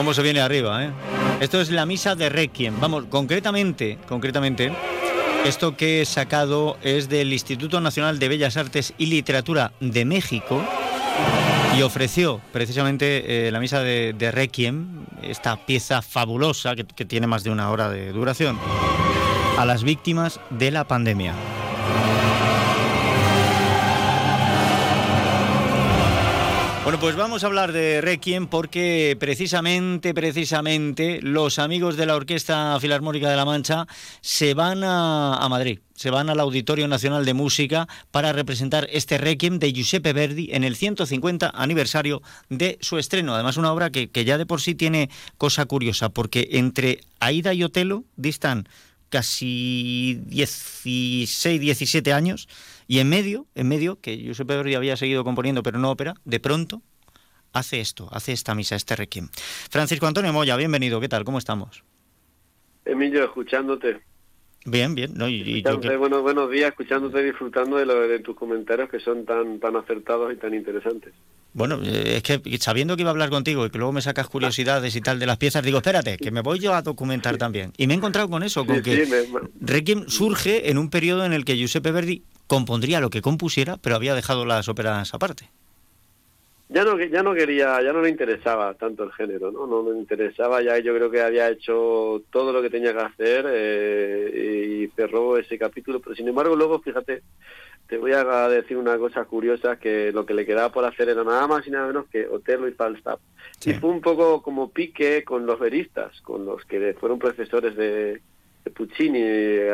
cómo se viene arriba, ¿eh? Esto es la misa de Requiem. Vamos, concretamente, concretamente, esto que he sacado es del Instituto Nacional de Bellas Artes y Literatura de México y ofreció precisamente eh, la misa de, Requiem, esta pieza fabulosa que tiene más de una hora de duración, a las víctimas de la pandemia. Bueno, pues vamos a hablar de Requiem porque precisamente, precisamente, los amigos de la Orquesta Filarmónica de la Mancha se van a, Madrid, se van al Auditorio Nacional de Música para representar este Requiem de Giuseppe Verdi en el 150 aniversario de su estreno. Además, una obra que, que ya de por sí tiene cosa curiosa, porque entre Aida y Otelo distan casi 16, 17 años y en medio, en medio, que Giuseppe Verdi había seguido componiendo pero no ópera, de pronto hace esto, hace esta misa, este requiem. Francisco Antonio Moya, bienvenido, ¿qué tal? ¿Cómo estamos? Emilio, escuchándote. Bien, bien. ¿no? Y, buenos, buenos días, escuchándote, disfrutando de, lo, de tus comentarios que son tan, tan acertados y tan interesantes. Bueno, eh, es que sabiendo que iba a hablar contigo y que luego me sacas curiosidades y tal de las piezas, digo, espérate, que me voy yo a documentar también. Y me he encontrado con eso, con que Requiem surge en un periodo en el que Giuseppe Verdi compondría lo que compusiera, pero había dejado las óperas aparte. Ya no, ya no quería, ya no le interesaba tanto el género, ¿no? No me interesaba, ya yo creo que había hecho todo lo que tenía que hacer eh, y cerró ese capítulo, pero sin embargo luego, fíjate, te voy a decir una cosa curiosa, que lo que le quedaba por hacer era nada más y nada menos que Otelo y Falstaff. Y fue un poco como pique con los veristas, con los que fueron profesores de, Puccini,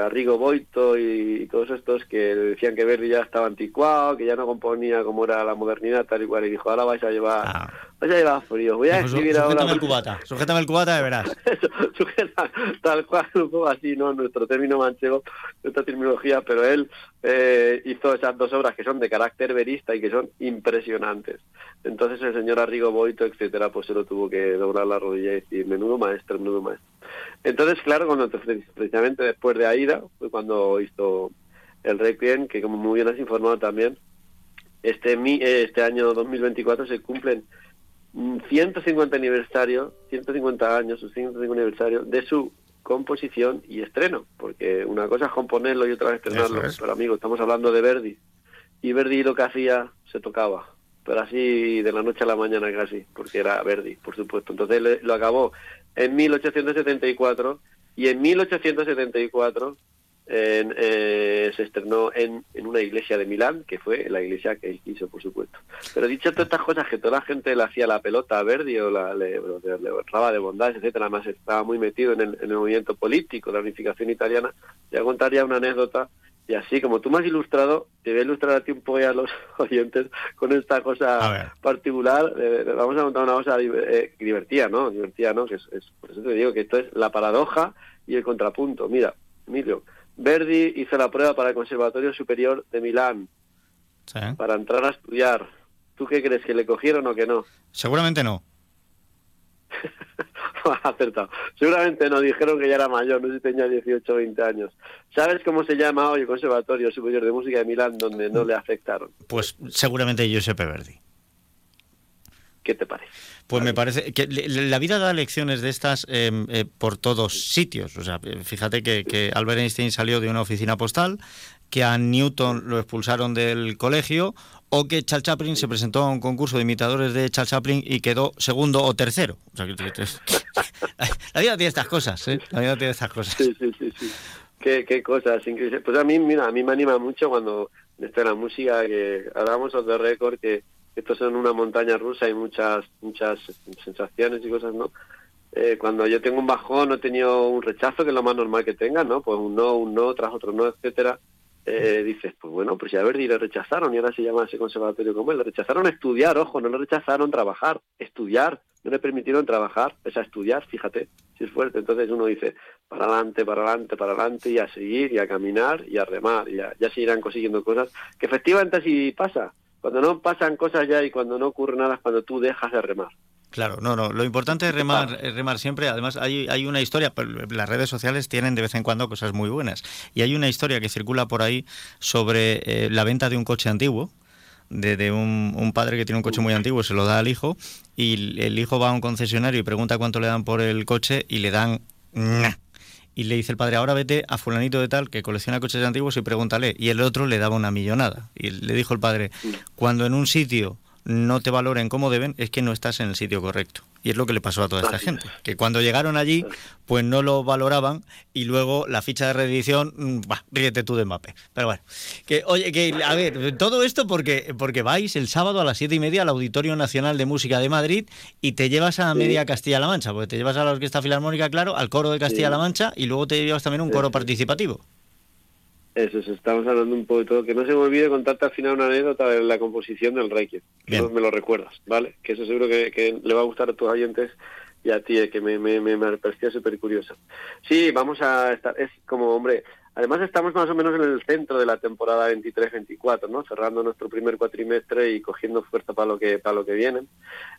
Arrigo Boito y, todos estos que decían que Verdi ya estaba anticuado, que ya no componía como era la modernidad tal y cual, y dijo, ahora vais a llevar, ah. Vais a llevar frío, voy a escribir ahora... Sujétame el cubata, sujétame el cubata de verás. Sujeta, tal cual, un poco así, ¿no? Nuestro término manchego, nuestra terminología, pero él eh, hizo esas dos obras que son de carácter verista y que son impresionantes. Entonces el señor Arrigo Boito, etcétera, pues se lo tuvo que doblar la rodilla y decir, menudo maestro, menudo maestro. Entonces, claro, cuando precisamente después de Aida, fue cuando hizo el Requiem, que como muy bien has informado también, este, este año 2024 se cumplen 150 aniversario, 150 años, su 150 aniversario de su composición y estreno, porque una cosa es componerlo y otra es estrenarlo, pero amigo, estamos hablando de Verdi, y Verdi lo que hacía se tocaba, pero así de la noche a la mañana casi, porque era Verdi, por supuesto. Entonces lo acabó en 1874 y en 1874 eh, se estrenó en, en, una iglesia de Milán, que fue la iglesia que él quiso, por supuesto. Pero dicho todas estas cosas, que toda la gente le hacía la pelota a Verdi o la, le, le, de bondad, etcétera, además estaba muy metido en el, en el movimiento político, la unificación italiana, voy a contar ya una anécdota y así, como tú me has ilustrado, te voy a ilustrar a ti un poco y a los oyentes con esta cosa particular. vamos a contar una cosa eh, divertida, ¿no? Divertida, ¿no? Que es, por eso te digo que esto es la paradoja y el contrapunto. Mira, Emilio, Verdi hizo la prueba para el Conservatorio Superior de Milán para entrar a estudiar. ¿Tú qué crees, que le cogieron o que no? Seguramente no. acertado. Seguramente nos dijeron que ya era mayor, no sé si tenía 18 o 20 años. ¿Sabes cómo se llama hoy el Conservatorio Superior de Música de Milán donde no le afectaron? Pues seguramente Giuseppe Verdi. ¿Qué te parece? Pues me parece que la vida da lecciones de estas em, eh, por todos sitios. O sea, fíjate que, que, Albert Einstein salió de una oficina postal, que a Newton lo expulsaron del colegio, o que Charles Chaplin se presentó a un concurso de imitadores de Charles Chaplin y quedó segundo o tercero. O sea, que, la vida tiene estas cosas, ¿eh? La vida tiene estas cosas. Sí, sí, sí. sí. Qué, qué cosas Pues a mí, mira, a mí me anima mucho cuando está la música, que hablamos de récord, que esto es una montaña rusa y muchas, muchas sensaciones y cosas, ¿no? Eh, cuando yo tengo un bajón, he tenido un rechazo, que es lo más normal que tenga, ¿no? Pues un no, un no, tras otro no, etcétera eh, dices, pues bueno, pues ya a Verdi le rechazaron y ahora se llama ese conservatorio como él. Le rechazaron estudiar, ojo, no le rechazaron trabajar, estudiar, no le permitieron trabajar, es a estudiar, fíjate, si es fuerte. Entonces uno dice, para adelante, para adelante, para adelante, y a seguir, y a caminar, y a remar, y ya, ya se irán consiguiendo cosas, que efectivamente así pasa. Cuando no pasan cosas ya y cuando no ocurre nada es cuando tú dejas de remar. Claro, no, no. Lo importante es remar, remar siempre. Además, hay, hay una historia. Las redes sociales tienen de vez en cuando cosas muy buenas. Y hay una historia que circula por ahí sobre eh, la venta de un coche antiguo de, un, padre que tiene un coche muy antiguo, se lo da al hijo y el hijo va a un concesionario y pregunta cuánto le dan por el coche y le dan... Y le dice el padre, ahora vete a fulanito de tal que colecciona coches antiguos y pregúntale. Y el otro le daba una millonada. Y le dijo el padre, cuando en un sitio no te valoren como deben, es que no estás en el sitio correcto. Y es lo que le pasó a toda esta gente, que cuando llegaron allí, pues no lo valoraban y luego la ficha de reedición, mm, bah, ríete tú de Mbappé. Pero bueno, que oye, que a ver, todo esto porque, porque vais el sábado a las siete y media al Auditorio Nacional de Música de Madrid y te llevas a media Castilla-La Mancha, porque te llevas a la Orquesta Filarmónica, claro, al coro de Castilla-La Mancha y luego te llevas también un coro participativo. Eso, estamos hablando un poco de todo. Que no se me olvide contarte al final una anécdota de la composición del Reiki. Que me lo recuerdas, ¿vale? Que eso seguro que, le va a gustar a tus oyentes y a ti, eh, que me, me, me parecía súper curioso. Sí, vamos a estar, es como, hombre, además estamos más o menos en el centro de la temporada 23-24, ¿no? Cerrando nuestro primer cuatrimestre y cogiendo fuerza para lo que, para lo que viene.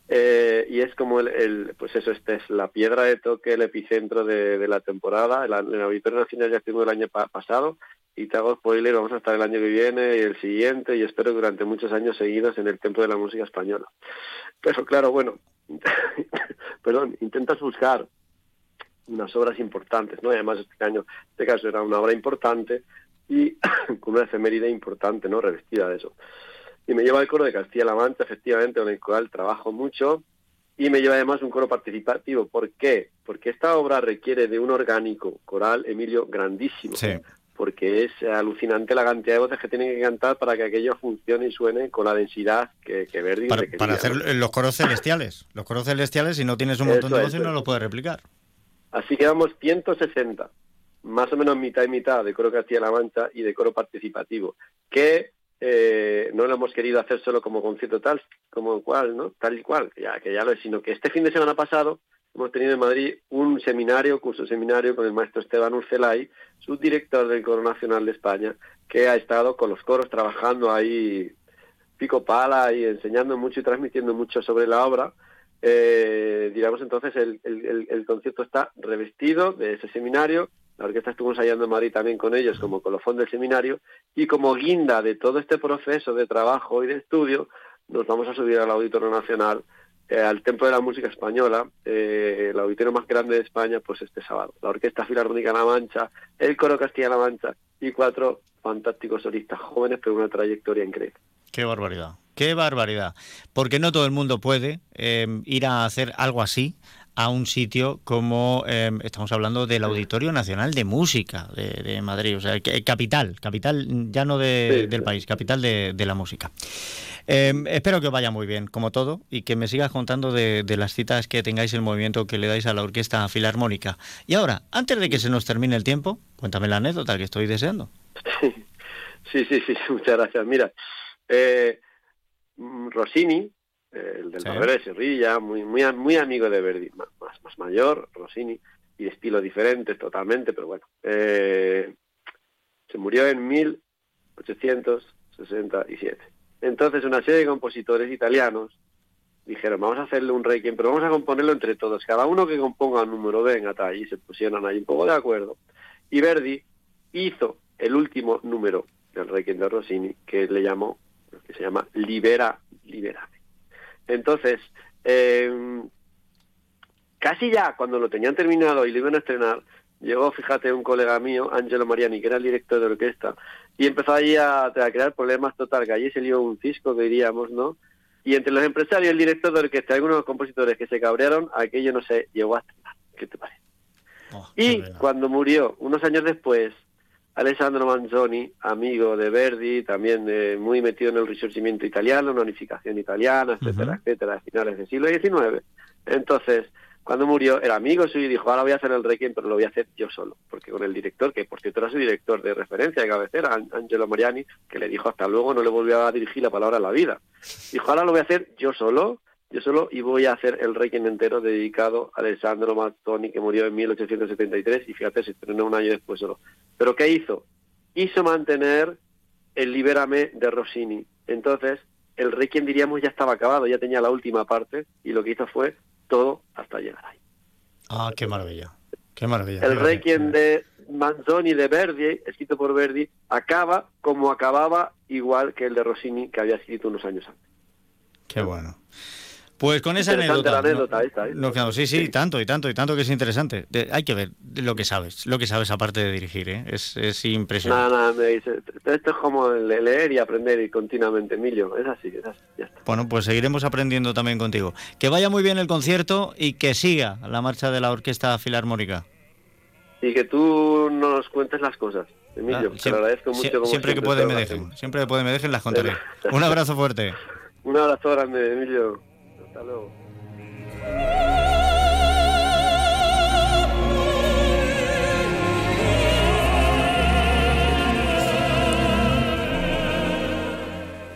Eh, y es como el, pues eso, este es la piedra de toque, el epicentro de, la temporada. El, el Auditorio Nacional ya estuvimos el año pasado y te hago spoiler, vamos a estar el año que viene y el siguiente y espero durante muchos años seguidos en el Templo de la Música Española. Pero claro, bueno, perdón, intentas buscar unas obras importantes, ¿no? Además este año, este caso era una obra importante y con una efeméride importante, ¿no? Revestida de eso. Y me lleva el coro de Castilla-La Mancha, efectivamente, con el cual trabajo mucho y me lleva además un coro participativo. ¿Por qué? Porque esta obra requiere de un orgánico coral, Emilio, grandísimo. Sí porque es alucinante la cantidad de voces que tienen que cantar para que aquello funcione y suene con la densidad que, que Verdi para, para hacer los coros celestiales. Los coros celestiales, si no tienes un montón de voces, no lo puedes replicar. Así que vamos 160, más o menos mitad y mitad de coro Castilla-La Mancha y de coro participativo, que eh, no lo hemos querido hacer solo como concierto tal, como cual, ¿no? Tal y cual, ya, que ya lo es, sino que este fin de semana pasado hemos tenido en Madrid un seminario, curso seminario con el maestro Esteban Urcelay, subdirector del Coro Nacional de España, que ha estado con los coros trabajando ahí pico pala y enseñando mucho y transmitiendo mucho sobre la obra. Eh, digamos entonces el, el, concierto está revestido de ese seminario, la orquesta estuvo ensayando en Madrid también con ellos como colofón del seminario y como guinda de todo este proceso de trabajo y de estudio nos vamos a subir al Auditorio Nacional eh, al Templo de la Música Española, eh, el auditorio más grande de España, pues este sábado. La Orquesta Filarmónica La Mancha, el Coro Castilla-La Mancha y cuatro fantásticos solistas jóvenes, pero una trayectoria increíble. Qué barbaridad, qué barbaridad. Porque no todo el mundo puede eh, ir a hacer algo así a un sitio como estamos hablando del Auditorio Nacional de Música de, Madrid, o sea, capital, capital ya no del país, capital de, de la música. Em, espero que os vaya muy bien, como todo, y que me sigas contando de, las citas que tengáis el movimiento que le dais a la Orquesta Filarmónica. Y ahora, antes de que se nos termine el tiempo, cuéntame la anécdota que estoy deseando. Sí, sí, sí, muchas gracias. Mira, eh, Rossini, el del sí. de Sevilla, muy, muy, muy amigo de Verdi, más, más mayor, Rossini, y estilo diferente totalmente, pero bueno, eh, se murió en 1867. Entonces una serie de compositores italianos dijeron, vamos a hacerle un requiem, pero vamos a componerlo entre todos, cada uno que componga un número, venga, tal, y se pusieron ahí un poco de acuerdo. Y Verdi hizo el último número del requiem de Rossini, que le llamó, que se llama Libera, Liberame. Entonces, eh, casi ya cuando lo tenían terminado y lo iban a estrenar, llegó, fíjate, un colega mío, Angelo Mariani, que era el director de orquesta, y empezó allí a, crear problemas total, que allí se lió un cisco, que diríamos, ¿no? Y entre los empresarios y el director de orquesta, algunos compositores que se cabrearon, aquello no se llegó a estrenar. ¿Qué te parece? Oh, y cuando murió, unos años después, Alessandro Manzoni, amigo de Verdi, también eh, muy metido en el risorgimiento italiano, una unificación italiana, etcétera, etcétera, a finales del siglo XIX. Entonces, cuando murió era amigo suyo y dijo, ahora voy a hacer el Requiem, pero lo voy a hacer yo solo, porque con el director, que por cierto era su director de referencia, de cabecera, Angelo Mariani, que le dijo hasta luego, no le volvió a dirigir la palabra a la vida. Dijo, ahora lo voy a hacer yo solo, yo solo, y voy a hacer el Requiem entero dedicado a Alessandro Mazzoni, que murió en 1873, y fíjate, se estrenó un año después solo. Pero ¿qué hizo? Hizo mantener el Libérame de Rossini. Entonces, el Requiem, diríamos, ya estaba acabado, ya tenía la última parte, y lo que hizo fue todo hasta llegar ahí. Ah, qué maravilla. Qué maravilla. El Requiem de, Manzoni de Verdi, escrito por Verdi, acaba como acababa igual que el de Rossini que había escrito unos años antes. Qué bueno. Pues con esa anécdota. La anécdota esta, ¿eh? no, sí, sí, tanto y tanto y tanto que es interesante. hay que ver lo que sabes, lo que sabes aparte de dirigir, ¿eh? es, es impresionante. Nada, nada, me dice, esto es como leer y aprender continuamente, Emilio, es así, es así, ya está. Bueno, pues seguiremos aprendiendo también contigo. Que vaya muy bien el concierto y que siga la marcha de la Orquesta Filarmónica. Y que tú nos cuentes las cosas. Emilio, ah, te agradezco mucho. siempre, que pueden me dejen, siempre que pueden me dejen las contaré. Un abrazo fuerte. Un abrazo grande, Emilio. Hasta luego.